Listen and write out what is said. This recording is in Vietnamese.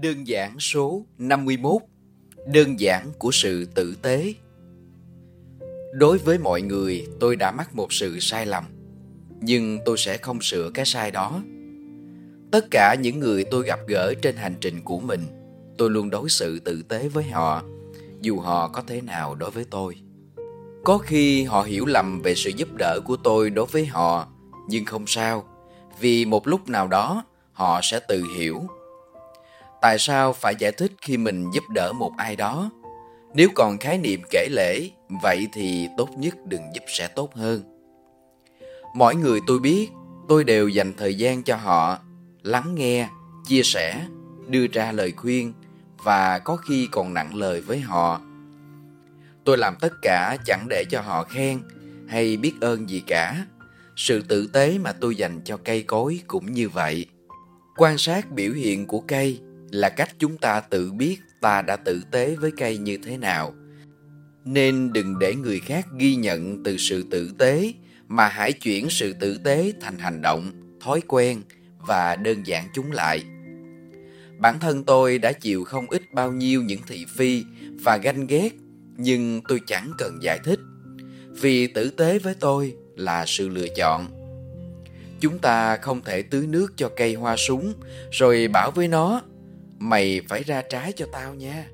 Đơn giản số 51 Đơn giản của sự tử tế. Đối với mọi người, tôi đã mắc một sự sai lầm, Nhưng tôi sẽ không sửa cái sai đó. Tất cả những người tôi gặp gỡ trên hành trình của mình, Tôi luôn đối xử tử tế với họ, Dù họ có thế nào đối với tôi. Có khi họ hiểu lầm về sự giúp đỡ của tôi đối với họ, Nhưng không sao, Vì một lúc nào đó họ sẽ tự hiểu tại sao phải giải thích khi mình giúp đỡ một ai đó? Nếu còn khái niệm kể lễ vậy thì tốt nhất đừng giúp sẽ tốt hơn. Mọi người tôi biết, tôi đều dành thời gian cho họ, lắng nghe, chia sẻ, đưa ra lời khuyên và có khi còn nặng lời với họ. Tôi làm tất cả chẳng để cho họ khen hay biết ơn gì cả. Sự tử tế mà tôi dành cho cây cối cũng như vậy. Quan sát biểu hiện của cây là cách chúng ta tự biết ta đã tử tế với cây như thế nào. Nên đừng để người khác ghi nhận từ sự tử tế, mà hãy chuyển sự tử tế thành hành động, thói quen và đơn giản chúng lại. Bản thân tôi đã chịu không ít bao nhiêu những thị phi và ganh ghét, nhưng tôi chẳng cần giải thích. Vì tử tế với tôi là sự lựa chọn. Chúng ta không thể tưới nước cho cây hoa súng, rồi bảo với nó mày phải ra trái cho tao nha.